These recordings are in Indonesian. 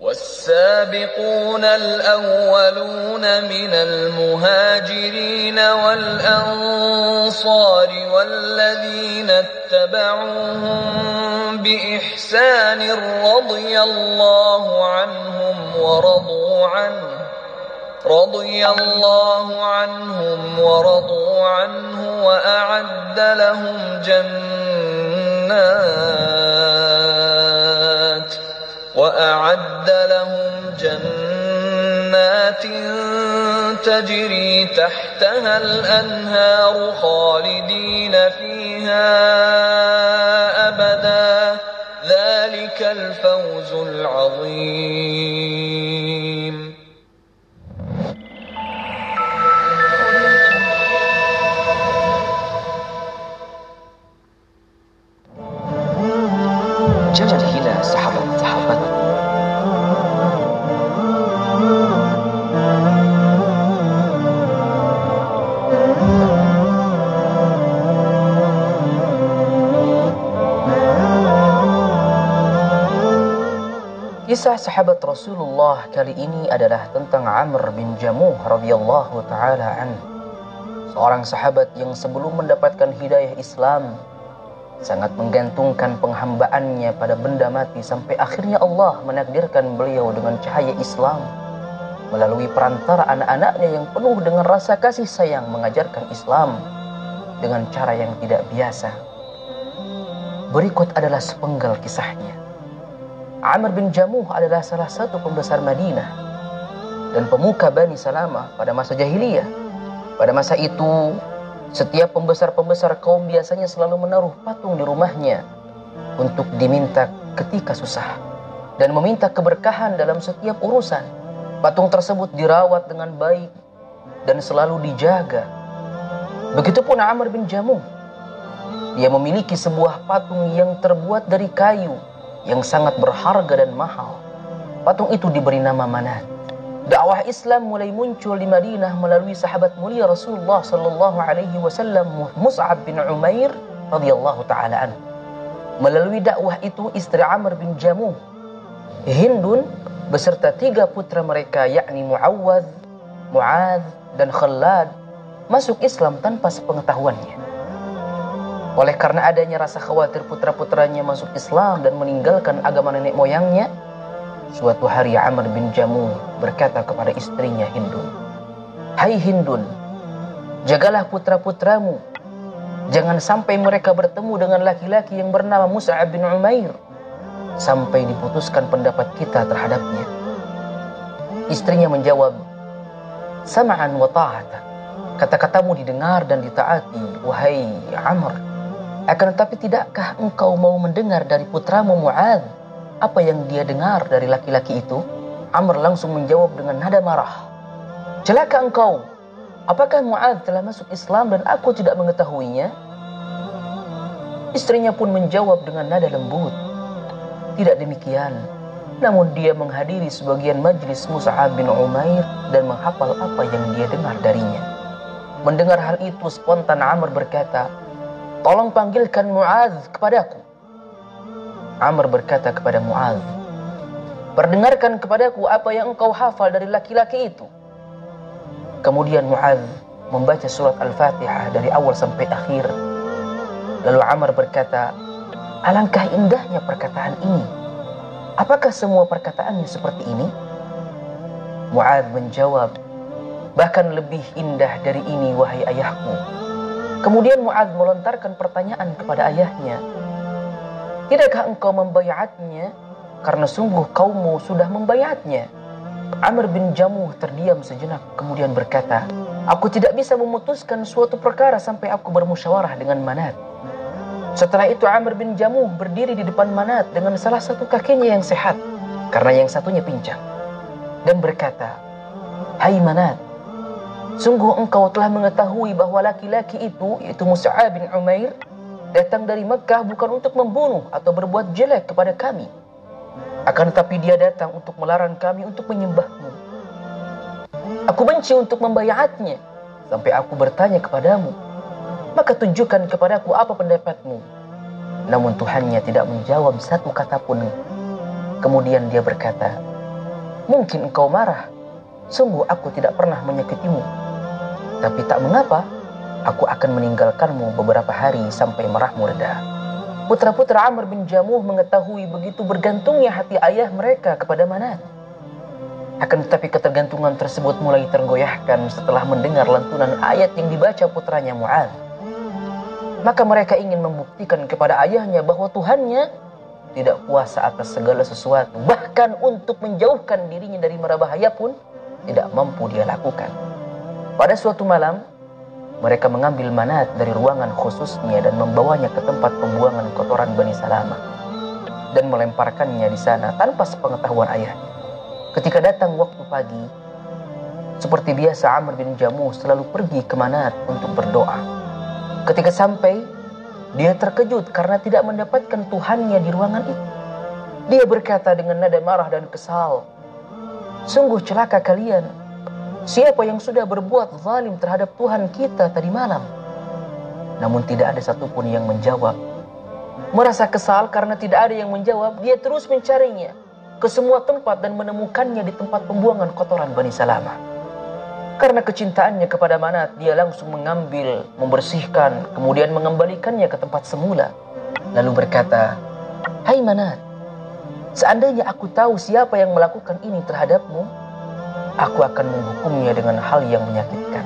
والسابقون الأولون من المهاجرين والأنصار والذين اتبعوهم بإحسان رضي الله عنهم ورضوا عنه رضي الله عنهم ورضوا عنه وأعد لهم جنات وأعد لهم جنات تجري تحتها الأنهار خالدين فيها أبدا. ذلك الفوز العظيم. Kisah sahabat Rasulullah kali ini adalah tentang Amr bin Jamuh radhiyallahu taala an. Seorang sahabat yang sebelum mendapatkan hidayah Islam sangat menggantungkan penghambaannya pada benda mati sampai akhirnya Allah menakdirkan beliau dengan cahaya Islam melalui perantara anak-anaknya yang penuh dengan rasa kasih sayang mengajarkan Islam dengan cara yang tidak biasa. Berikut adalah sepenggal kisahnya. Amr bin Jamuh adalah salah satu pembesar Madinah dan pemuka Bani Salamah pada masa jahiliyah. Pada masa itu, setiap pembesar-pembesar kaum biasanya selalu menaruh patung di rumahnya untuk diminta ketika susah dan meminta keberkahan dalam setiap urusan. Patung tersebut dirawat dengan baik dan selalu dijaga. Begitupun Amr bin Jamuh. Dia memiliki sebuah patung yang terbuat dari kayu yang sangat berharga dan mahal. Patung itu diberi nama Manat. Dakwah Islam mulai muncul di Madinah melalui sahabat mulia Rasulullah sallallahu alaihi wasallam Mus'ab bin Umair radhiyallahu taala anhu. Melalui dakwah itu istri Amr bin Jamuh Hindun beserta tiga putra mereka yakni Muawwadh, Muadz dan Khallad masuk Islam tanpa sepengetahuannya. Oleh karena adanya rasa khawatir putra-putranya masuk Islam dan meninggalkan agama nenek moyangnya, suatu hari Amr bin Jamuh berkata kepada istrinya Hindun, Hai Hindun, jagalah putra-putramu. Jangan sampai mereka bertemu dengan laki-laki yang bernama Musa bin Umair sampai diputuskan pendapat kita terhadapnya. Istrinya menjawab, Sama'an wa ta'ata. Kata-katamu didengar dan ditaati, wahai Amr. Akan tetapi tidakkah engkau mau mendengar dari putramu Mu'ad apa yang dia dengar dari laki-laki itu? Amr langsung menjawab dengan nada marah. Celaka engkau. Apakah Mu'ad telah masuk Islam dan aku tidak mengetahuinya? Istrinya pun menjawab dengan nada lembut. Tidak demikian. Namun dia menghadiri sebagian majlis Musa'ab bin Umair dan menghafal apa yang dia dengar darinya. Mendengar hal itu spontan Amr berkata, Tolong panggilkan Mu'adz kepadaku. Amr berkata kepada Mu'adz, Perdengarkan kepadaku apa yang engkau hafal dari laki-laki itu. Kemudian Mu'adz membaca surat Al-Fatihah dari awal sampai akhir. Lalu Amr berkata, Alangkah indahnya perkataan ini. Apakah semua perkataannya seperti ini? Mu'adz menjawab, Bahkan lebih indah dari ini wahai ayahku. Kemudian Mu'adz melontarkan pertanyaan kepada ayahnya. Tidakkah engkau membayatnya? Karena sungguh kaummu sudah membayatnya. Amr bin Jamuh terdiam sejenak kemudian berkata, Aku tidak bisa memutuskan suatu perkara sampai aku bermusyawarah dengan Manat. Setelah itu Amr bin Jamuh berdiri di depan Manat dengan salah satu kakinya yang sehat karena yang satunya pincang. Dan berkata, Hai Manat, Sungguh engkau telah mengetahui bahwa laki-laki itu, yaitu Musa'ab bin Umair, datang dari Mekah bukan untuk membunuh atau berbuat jelek kepada kami. Akan tetapi dia datang untuk melarang kami untuk menyembahmu. Aku benci untuk membayatnya, sampai aku bertanya kepadamu. Maka tunjukkan kepadaku apa pendapatmu. Namun Tuhannya tidak menjawab satu kata pun. Kemudian dia berkata, Mungkin engkau marah. Sungguh aku tidak pernah menyakitimu. Tapi tak mengapa, aku akan meninggalkanmu beberapa hari sampai marahmu reda. Putra-putra Amr bin Jamuh mengetahui begitu bergantungnya hati ayah mereka kepada Manat. Akan tetapi ketergantungan tersebut mulai tergoyahkan setelah mendengar lantunan ayat yang dibaca putranya Mu'ad. Maka mereka ingin membuktikan kepada ayahnya bahwa Tuhannya tidak kuasa atas segala sesuatu. Bahkan untuk menjauhkan dirinya dari mara bahaya pun tidak mampu dia lakukan. Pada suatu malam, mereka mengambil manat dari ruangan khususnya dan membawanya ke tempat pembuangan kotoran Bani Salama dan melemparkannya di sana tanpa sepengetahuan ayahnya. Ketika datang waktu pagi, seperti biasa Amr bin Jamuh selalu pergi ke manat untuk berdoa. Ketika sampai, dia terkejut karena tidak mendapatkan Tuhannya di ruangan itu. Dia berkata dengan nada marah dan kesal, Sungguh celaka kalian. Siapa yang sudah berbuat zalim terhadap Tuhan kita tadi malam? Namun tidak ada satupun yang menjawab. Merasa kesal karena tidak ada yang menjawab, dia terus mencarinya ke semua tempat dan menemukannya di tempat pembuangan kotoran Bani Salamah. Karena kecintaannya kepada Manat, dia langsung mengambil, membersihkan, kemudian mengembalikannya ke tempat semula. Lalu berkata, Hai Manat, seandainya aku tahu siapa yang melakukan ini terhadapmu, aku akan menghukumnya dengan hal yang menyakitkan.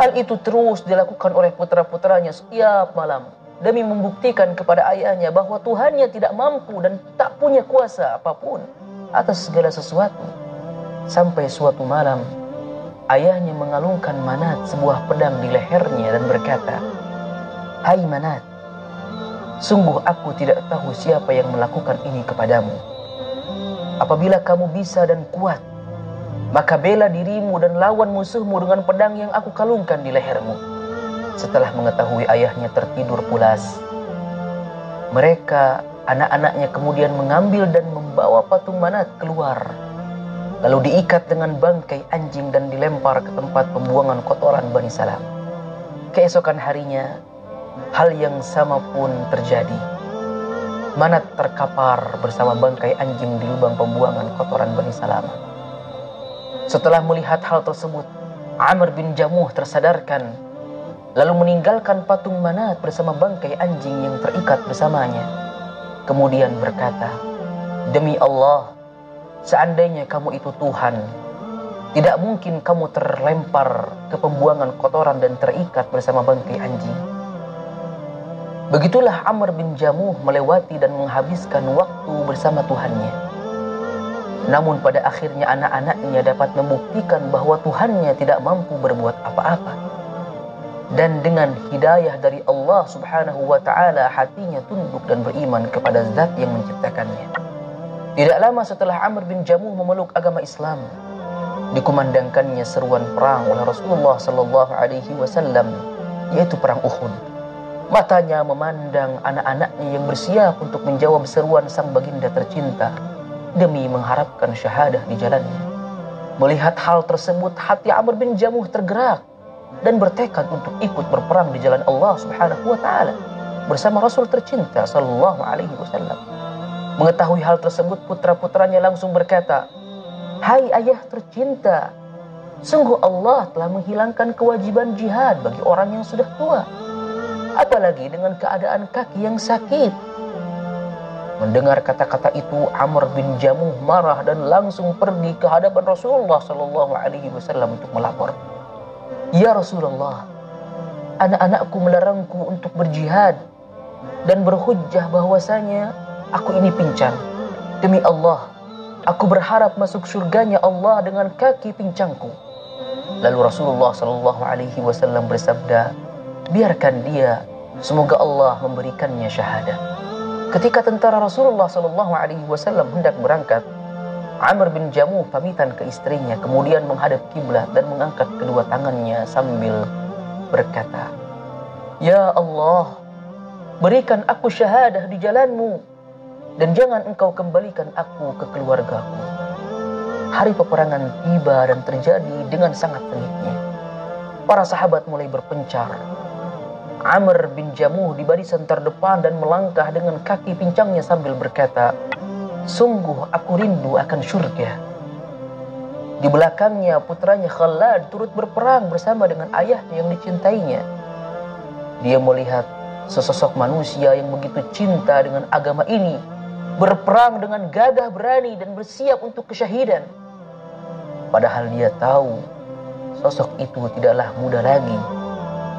Hal itu terus dilakukan oleh putra-putranya setiap malam demi membuktikan kepada ayahnya bahwa Tuhannya tidak mampu dan tak punya kuasa apa pun atas segala sesuatu. Sampai suatu malam, ayahnya mengalungkan Manat sebuah pedang di lehernya dan berkata, Hai Manat, sungguh aku tidak tahu siapa yang melakukan ini kepadamu. Apabila kamu bisa dan kuat, maka bela dirimu dan lawan musuhmu dengan pedang yang aku kalungkan di lehermu. Setelah mengetahui ayahnya tertidur pulas, mereka, anak-anaknya kemudian mengambil dan membawa patung Manat keluar lalu diikat dengan bangkai anjing dan dilempar ke tempat pembuangan kotoran Bani Salam. Keesokan harinya, hal yang sama pun terjadi. Manat terkapar bersama bangkai anjing di lubang pembuangan kotoran Bani Salam. Setelah melihat hal tersebut, Amr bin Jamuh tersadarkan, lalu meninggalkan patung Manat bersama bangkai anjing yang terikat bersamanya. Kemudian berkata, Demi Allah, Seandainya kamu itu Tuhan, tidak mungkin kamu terlempar ke pembuangan kotoran dan terikat bersama bangkai anjing. Begitulah Amr bin Jamuh melewati dan menghabiskan waktu bersama Tuhannya. Namun pada akhirnya anak-anaknya dapat membuktikan bahwa Tuhannya tidak mampu berbuat apa-apa. Dan dengan hidayah dari Allah subhanahu wa ta'ala hatinya tunduk dan beriman kepada zat yang menciptakannya. Tidak lama setelah Amr bin Jamuh memeluk agama Islam, dikumandangkannya seruan perang oleh Rasulullah sallallahu alaihi wasallam, yaitu perang Uhud. Matanya memandang anak-anaknya yang bersiap untuk menjawab seruan sang baginda tercinta demi mengharapkan syahadah di jalannya. Melihat hal tersebut, hati Amr bin Jamuh tergerak dan bertekad untuk ikut berperang di jalan Allah Subhanahu wa taala bersama Rasul tercinta sallallahu alaihi wasallam. Mengetahui hal tersebut, putra-putranya langsung berkata, Hai ayah tercinta, sungguh Allah telah menghilangkan kewajiban jihad bagi orang yang sudah tua. Apalagi dengan keadaan kaki yang sakit. Mendengar kata-kata itu, Amr bin Jamuh marah dan langsung pergi ke hadapan Rasulullah Sallallahu Alaihi Wasallam untuk melapor. Ya Rasulullah, anak-anakku melarangku untuk berjihad dan berhujjah bahwasanya aku ini pincang. Demi Allah, aku berharap masuk surganya Allah dengan kaki pincangku. Lalu Rasulullah Shallallahu Alaihi Wasallam bersabda, biarkan dia, semoga Allah memberikannya syahadat. Ketika tentara Rasulullah Shallallahu Alaihi Wasallam hendak berangkat, Amr bin Jamuh pamitan ke istrinya, kemudian menghadap kiblat dan mengangkat kedua tangannya sambil berkata, Ya Allah, berikan aku syahadah di jalanmu dan jangan engkau kembalikan aku ke keluargaku. Hari peperangan tiba dan terjadi dengan sangat sengitnya. Para sahabat mulai berpencar. Amr bin Jamuh di barisan terdepan dan melangkah dengan kaki pincangnya sambil berkata, Sungguh aku rindu akan surga. Di belakangnya putranya Khalad turut berperang bersama dengan ayahnya yang dicintainya. Dia melihat sesosok manusia yang begitu cinta dengan agama ini, berperang dengan gagah berani dan bersiap untuk kesyahidan. Padahal dia tahu sosok itu tidaklah mudah lagi.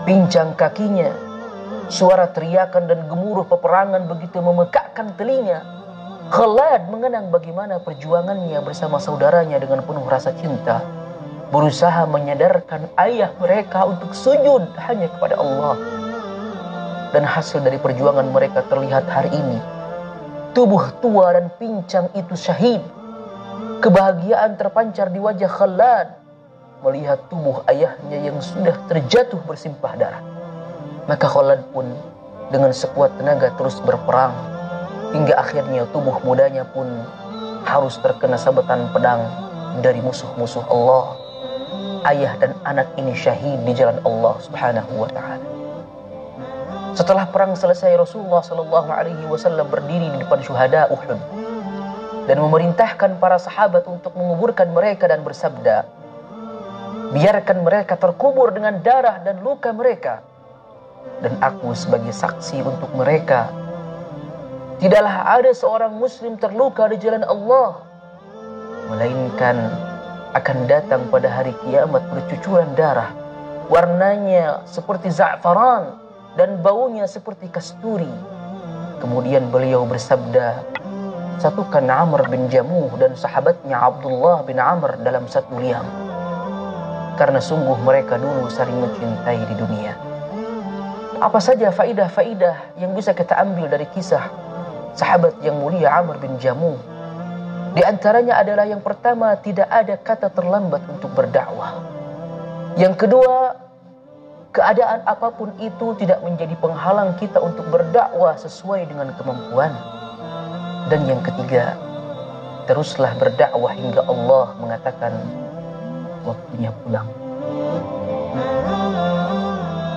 Pincang kakinya, suara teriakan dan gemuruh peperangan begitu memekakkan telinga Khalad mengenang bagaimana perjuangannya bersama saudaranya dengan penuh rasa cinta. Berusaha menyadarkan ayah mereka untuk sujud hanya kepada Allah. Dan hasil dari perjuangan mereka terlihat hari ini. Tubuh tua dan pincang itu syahid. Kebahagiaan terpancar di wajah Khalad melihat tubuh ayahnya yang sudah terjatuh bersimpah darah. Maka Khalad pun dengan sekuat tenaga terus berperang hingga akhirnya tubuh mudanya pun harus terkena sabetan pedang dari musuh-musuh Allah. Ayah dan anak ini syahid di jalan Allah Subhanahu wa taala. Setelah perang selesai Rasulullah Shallallahu alaihi wasallam berdiri di depan syuhada Uhud dan memerintahkan para sahabat untuk menguburkan mereka dan bersabda, "Biarkan mereka terkubur dengan darah dan luka mereka." Dan aku sebagai saksi untuk mereka Tidaklah ada seorang muslim terluka di jalan Allah melainkan akan datang pada hari kiamat bercucuran darah warnanya seperti za'faran dan baunya seperti kasturi kemudian beliau bersabda satukan Amr bin Jamuh dan sahabatnya Abdullah bin Amr dalam satu liang karena sungguh mereka dulu saling mencintai di dunia apa saja faidah-faidah yang bisa kita ambil dari kisah sahabat yang mulia Amr bin Jamuh. Di antaranya adalah yang pertama tidak ada kata terlambat untuk berdakwah. Yang kedua, keadaan apa pun itu tidak menjadi penghalang kita untuk berdakwah sesuai dengan kemampuan. Dan yang ketiga, teruslah berdakwah hingga Allah mengatakan waktunya pulang.